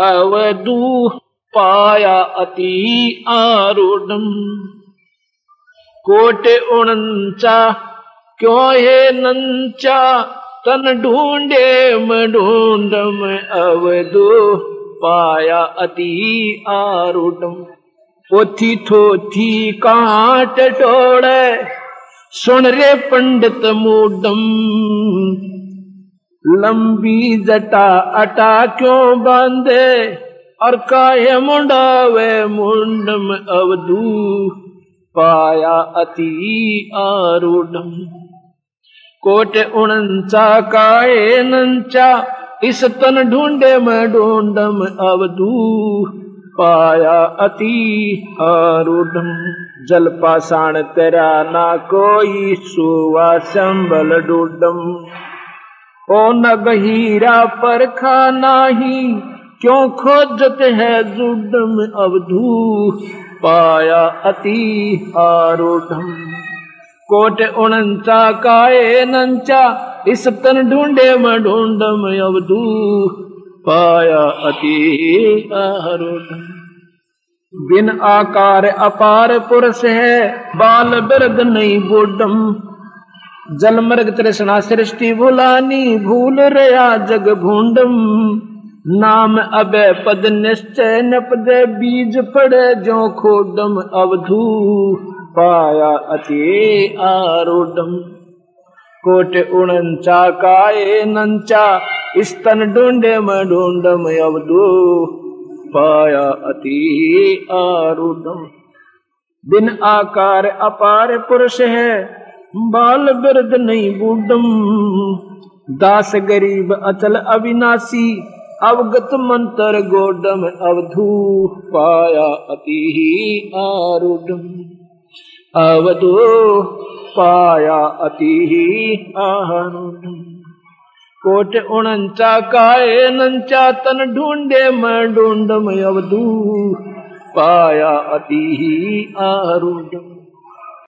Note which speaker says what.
Speaker 1: अवधू पाया अति आरूढ़। कोट उणंचा, क्यों हे नंचा? तन ढूंढे ढूंढम, अवधू पाया अति आरूढ़। पोथी थोथी काट टोड़े, सुन रे पंडित मूडम लंबी जटा अटा क्यों बांधे? और काहे मुंडावे मुंडम अवधू? पाया अति आरूढ़ कोट उणंचा काए नंचा? इस तन ढूंढे मैं ढूंढम अवधू। पाया अति आरूढ़ जल पाषाण तेरा ना कोई, सुवा संबल डूडम। ओ न गहीरा पर खाना ही क्यों खोजत है जुडम अवधू? पाया अति आरूढ़ कोट उणंचा काए नंचा, इस तन ढूंढे म ढूंढम अवधू। पाया अति आरूढ़ बिन आकार अपार पुरुष है, बाल बिरद नहीं बूढ़म जल मृग तृष्णा सृष्टि भुलानी भूल रया जग भूडम। नाम अबे पद निश्चय नपदे, बीज पड़े जो खोडम अवधू। पाया अति आरूढ़ कोट उणंचा काये नंचा, स्तन ढूंढे म ढूंढम अवधू। पाया अति आरूढ़ दिन आकार अपार पुरुष है बाल बिरद नहीं बूढ़म। दास गरीब अचल अविनाशी, अवगत मंत्र गोडम अवधू पाया अति ही आरूढ़ अवधू पाया अति ही आरूढ़ कोट उणंचा काये नंचा तन ढूंढे मैं ढूंढम अवधू पाया अति ही आरूढ़